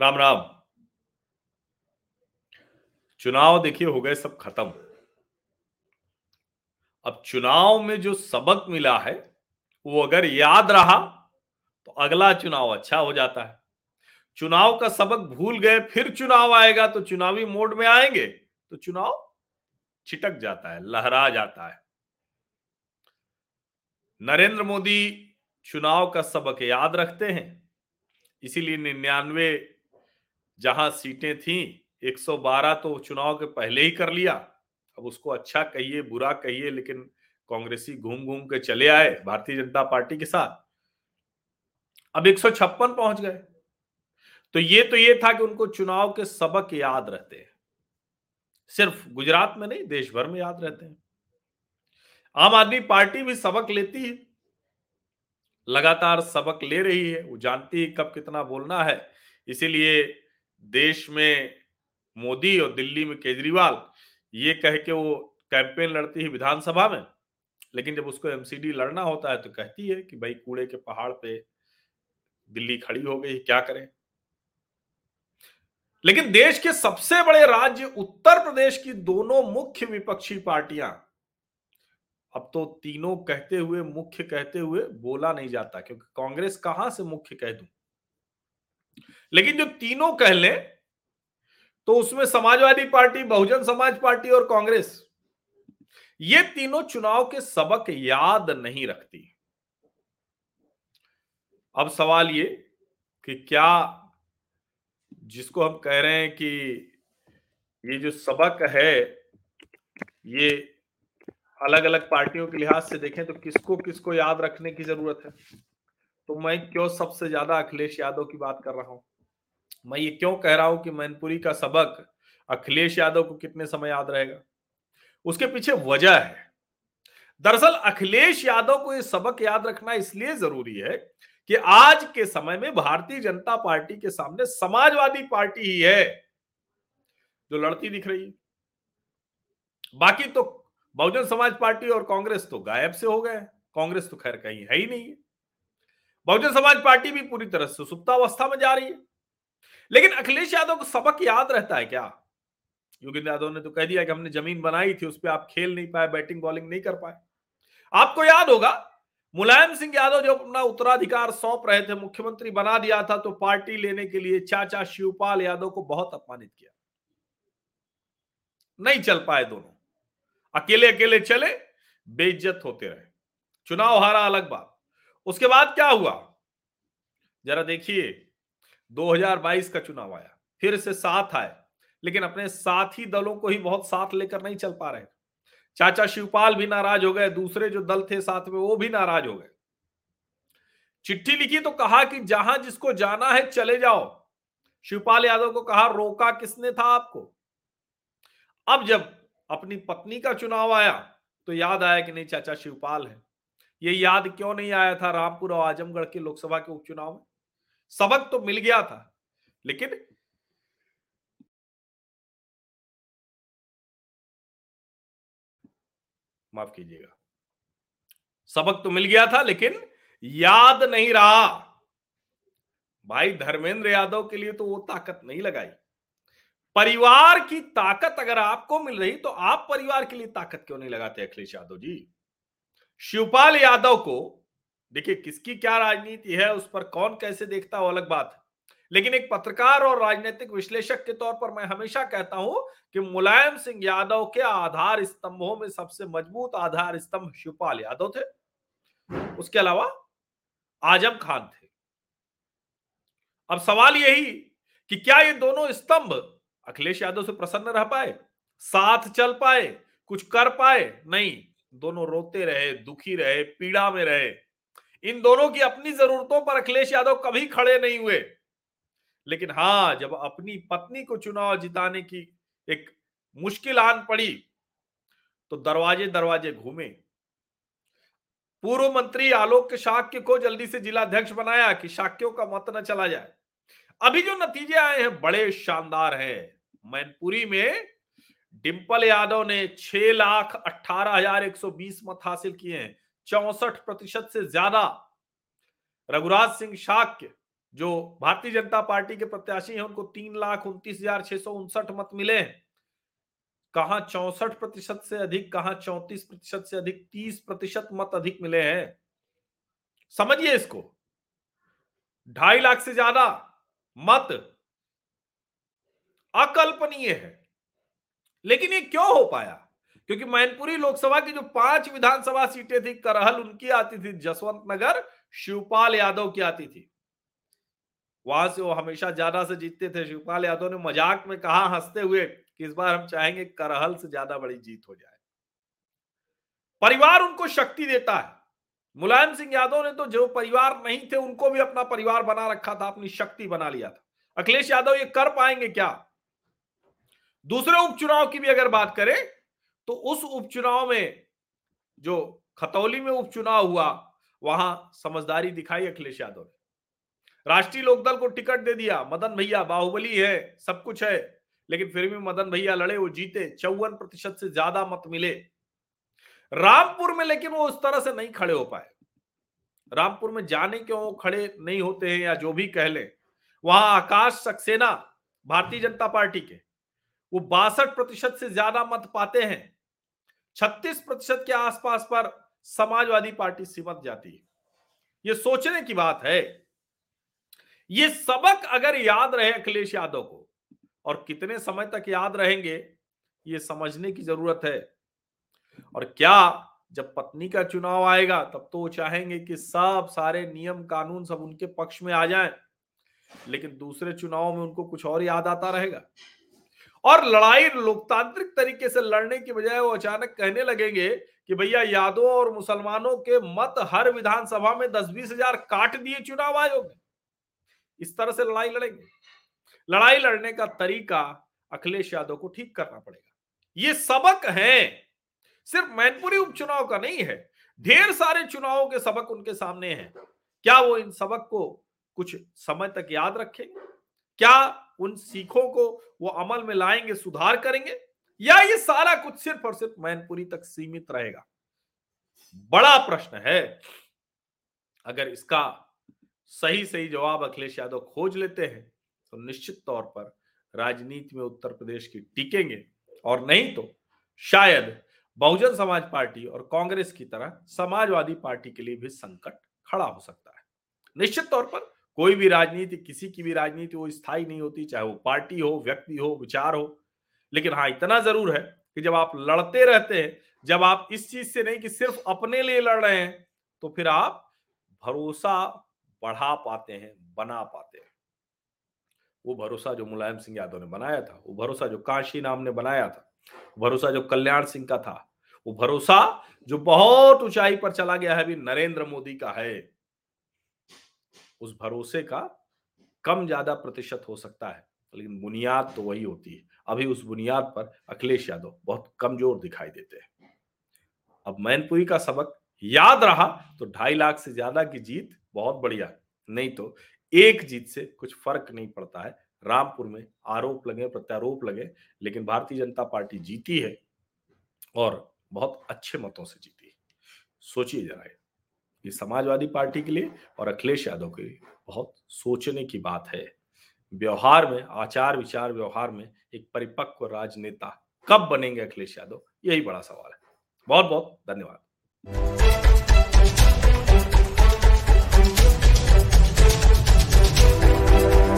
राम राम। चुनाव देखिए, हो गए सब खत्म। अब चुनाव में जो सबक मिला है, वो अगर याद रहा तो अगला चुनाव अच्छा हो जाता है। चुनाव का सबक भूल गए, फिर चुनाव आएगा तो चुनावी मोड में आएँगे तो चुनाव छिटक जाता है, लहरा जाता है। नरेंद्र मोदी चुनाव का सबक याद रखते हैं, इसीलिए निन्यानवे जहाँ सीटें थी 112 तो चुनाव के पहले ही कर लिया। अब उसको अच्छा कहिए, बुरा कहिए, लेकिन कांग्रेसी घूम घूम के चले आए भारतीय जनता पार्टी के साथ। अब एक सौ छप्पन पहुँच गए। तो ये तो ये था कि उनको चुनाव के सबक याद रहते हैं। सिर्फ़ गुजरात में नहीं, देश भर में याद रहते हैं। आम आदमी पार्टी भी सबक लेती है। लगातार सबक ले रही है। वो जानती है कब कितना बोलना है। इसीलिए देश में मोदी और दिल्ली में केजरीवाल, ये कह के वो कैंपेन लड़ती है विधानसभा में। लेकिन जब उसको एमसीडी लड़ना होता है तो कहती है कि भाई कूड़े के पहाड़ पे दिल्ली खड़ी हो गई, क्या करें? लेकिन देश के सबसे बड़े राज्य उत्तर प्रदेश की दोनों मुख्य विपक्षी पार्टियाँ, अब तो तीनों कहते हुए, मुख्य कहते हुए बोला नहीं जाता, क्योंकि कांग्रेस कहाँ से मुख्य कह दू? लेकिन जो तीनों कह लें तो उसमें समाजवादी पार्टी, बहुजन समाज पार्टी और कांग्रेस, ये तीनों चुनाव के सबक याद नहीं रखती। अब सवाल ये कि क्या जिसको हम कह रहे हैं कि ये जो सबक है, ये अलग अलग पार्टियों के लिहाज से देखें तो किसको किसको याद रखने की ज़रूरत है? तो मैं क्यों सबसे ज़्यादा अखिलेश यादव की बात कर रहा हूँ? मैं ये क्यों कह रहा हूँ कि मैनपुरी का सबक अखिलेश यादव को कितने समय याद रहेगा? उसके पीछे वजह है। दरअसल अखिलेश यादव को ये सबक याद रखना इसलिए ज़रूरी है कि आज के समय में भारतीय जनता पार्टी के सामने समाजवादी पार्टी ही है जो लड़ती दिख रही है। बाकी तो बहुजन समाज पार्टी और कांग्रेस तो गायब से हो गए कांग्रेस तो खैर कहीं है ही नहीं है। बहुजन समाज पार्टी भी पूरी तरह से सुप्तावस्था में जा रही है। लेकिन अखिलेश यादव को सबक याद रहता है क्या? योगेंद्र यादव ने तो कह दिया कि हमने ज़मीन बनाई थी, उस पर आप खेल नहीं पाए, बैटिंग, बॉलिंग नहीं कर पाए। आपको याद होगा, मुलायम सिंह यादव जब अपना उत्तराधिकार सौंप रहे थे, मुख्यमंत्री बना दिया था तो पार्टी लेने के लिए चाचा शिवपाल यादव को बहुत अपमानित किया। नहीं चल पाए दोनों। अकेले अकेले चले, बेइज्जत होते रहे। चुनाव हारा अलग बात। उसके बाद क्या हुआ? जरा देखिए 2022 का चुनाव आया, फिर से साथ आए, लेकिन अपने साथी दलों को ही बहुत साथ लेकर नहीं चल पा रहे। चाचा शिवपाल भी नाराज़ हो गए, दूसरे जो दल थे साथ में, वो भी नाराज़ हो गए। चिट्ठी लिखी तो कहा कि जहाँ जिसको जाना है चले जाओ। शिवपाल यादव को कहा, रोका किसने था आपको? अब जब अपनी पत्नी का चुनाव आया तो याद आया कि नहीं, चाचा शिवपाल है। ये याद क्यों नहीं आया था रामपुर और आजमगढ़ के लोकसभा के उपचुनाव में? सबक तो मिल गया था, लेकिन माफ़ कीजिएगा। सबक तो मिल गया था, लेकिन याद नहीं रहा। भाई, धर्मेंद्र यादव के लिए तो वो ताकत नहीं लगाई। परिवार की ताकत अगर आपको मिल रही तो आप परिवार के लिए ताकत क्यों नहीं लगाते अखिलेश यादव जी? शिवपाल यादव को देखिए, किसकी क्या राजनीति है, उस पर कौन कैसे देखता हो अलग बात। लेकिन एक पत्रकार और राजनीतिक विश्लेषक के तौर पर मैं हमेशा कहता हूँ कि मुलायम सिंह यादव के आधार स्तंभों में सबसे मज़बूत आधार स्तंभ शिवपाल यादव थे। उसके अलावा आज़म खान थे। अब सवाल यही कि क्या ये दोनों स्तंभ अखिलेश यादव से प्रसन्न रह पाए? साथ चल पाए? कुछ कर पाए? नहीं। दोनों रोते रहे, दुखी रहे, पीड़ा में रहे। इन दोनों की अपनी जरूरतों पर अखिलेश यादव कभी खड़े नहीं हुए। लेकिन हाँ जब अपनी पत्नी को चुनाव जिताने की एक मुश्किल आन पड़ी तो दरवाजे दरवाजे घूमे। पूर्व मंत्री आलोक शाक्य को जल्दी से जिलाध्यक्ष बनाया कि शाक्यों का मत न चला जाए। अभी जो नतीजे आए हैं, बड़े शानदार हैं। मैनपुरी में डिम्पल यादव ने छह लाख अट्ठारह हज़ार एक सौ बीस मत हासिल किए हैं। चौसठ प्रतिशत से ज़्यादा रघुराज सिंह शाक्य, जो भारतीय जनता पार्टी के प्रत्याशी हैं, उनको तीन लाख उनतीस हज़ार छह सौ उनसठ मत मिले हैं। कहा चौसठ प्रतिशत से अधिक, कहा चौतीस प्रतिशत से अधिक, तीस प्रतिशत मत अधिक मिले हैं? समझिए इसको। ढाई लाख से ज़्यादा मत अकल्पनीय है। लेकिन ये क्यों हो पाया? क्योंकि मैनपुरी लोकसभा की जो पाँच विधानसभा सीटें थी, करहल उनकी आती थी, जसवंत नगर, शिवपाल यादव की आती थी। वहाँ से वो हमेशा ज़्यादा से जीतते थे। शिवपाल यादव ने मज़ाक में कहा हँसते हुए कि इस बार हम चाहेंगे करहल से ज़्यादा बड़ी जीत हो जाए। परिवार उनको शक्ति देता है। मुलायम सिंह यादव ने तो जो परिवार नहीं थे, उनको भी अपना परिवार बना रखा था, अपनी शक्ति बना लिया था। अखिलेश यादव ये कर पाएँगे क्या? दूसरे उपचुनाव की भी अगर बात करें तो उस उपचुनाव में, जो खतौली में उपचुनाव हुआ, वहाँ समझदारी दिखाई अखिलेश यादव ने। राष्ट्रीय लोकदल को टिकट दे दिया, मदन भैया बाहुबली है, सब कुछ है, लेकिन फिर भी मदन भैया लड़े, वो जीते, चौवन प्रतिशत से ज़्यादा मत मिले। रामपुर में लेकिन वो उस तरह से नहीं खड़े हो पाए। रामपुर में जाने क्यों खड़े नहीं होते हैं, या जो भी कह ले, वहाँ आकाश सक्सेना, भारतीय जनता पार्टी के, वो बासठ प्रतिशत से ज़्यादा मत पाते हैं। छत्तीस प्रतिशत के आसपास पर समाजवादी पार्टी सिमट जाती है। ये सोचने की बात है। ये सबक अगर याद रहे अखिलेश यादव को, और कितने समय तक याद रहेंगे, ये समझने की ज़रूरत है। और क्या जब पत्नी का चुनाव आएगा, तब तो वो चाहेंगे कि सब सारे नियम कानून सब उनके पक्ष में आ जाएँ, लेकिन दूसरे चुनाव में उनको कुछ और याद आता रहेगा। और लड़ाई लोकतांत्रिक तरीके से लड़ने की बजाय वो अचानक कहने लगेंगे कि भैया यादव और मुसलमानों के मत हर विधानसभा में दस बीस हज़ार काट दिए चुनाव आयोग ने। इस तरह से लड़ाई लड़ेंगे। लड़ाई लड़ने का तरीका अखिलेश यादव को ठीक करना पड़ेगा। ये सबक है। सिर्फ़ मैनपुरी उपचुनाव का नहीं है। ढेर सारे चुनावों के सबक उनके सामने हैं। क्या वो इन सबक को कुछ समय तक याद रखेंगे? क्या उन सीखों को वो अमल में लाएँगे, सुधार करेंगे, या ये सारा कुछ सिर्फ़ और सिर्फ़ मैनपुरी तक सीमित रहेगा? बड़ा प्रश्न है। अगर इसका सही सही जवाब अखिलेश यादव खोज लेते हैं तो निश्चित तौर पर राजनीति में उत्तर प्रदेश की टिकेंगे। और नहीं तो शायद बहुजन समाज पार्टी और कांग्रेस की तरह समाजवादी पार्टी के लिए भी संकट खड़ा हो सकता है। निश्चित तौर पर कोई भी राजनीति, किसी की भी राजनीति वो स्थायी नहीं होती, चाहे वो पार्टी हो, व्यक्ति हो, विचार हो। लेकिन हाँ इतना ज़रूर है कि जब आप लड़ते रहते हैं, जब आप इस चीज़ से नहीं कि सिर्फ़ अपने लिए लड़ रहे हैं तो फिर आप भरोसा बढ़ा पाते हैं, बना पाते हैं। वो भरोसा जो मुलायम सिंह यादव ने बनाया था, वो भरोसा जो काशी नाम ने बनाया था भरोसा जो कल्याण सिंह का था, वो भरोसा जो बहुत ऊंचाई पर चला गया है, अभी नरेंद्र मोदी का है। उस भरोसे का कम ज़्यादा प्रतिशत हो सकता है। लेकिन बुनियाद तो वही होती है। अभी उस बुनियाद पर अखिलेश यादव बहुत कमज़ोर दिखाई देते हैं। अब मैनपुरी का सबक याद रहा तो ढाई लाख से ज़्यादा की जीत बहुत बढ़िया, नहीं तो एक जीत से कुछ फ़र्क नहीं पड़ता है। रामपुर में आरोप लगे, प्रत्यारोप लगे, लेकिन भारतीय जनता पार्टी जीती है और बहुत अच्छे मतों से जीती है। सोचिए जरा ये समाजवादी पार्टी के लिए और अखिलेश यादव के लिए। बहुत सोचने की बात है। व्यवहार में, आचार विचार व्यवहार में एक परिपक्व राजनेता कब बनेंगे अखिलेश यादव? यही बड़ा सवाल है। बहुत बहुत धन्यवाद।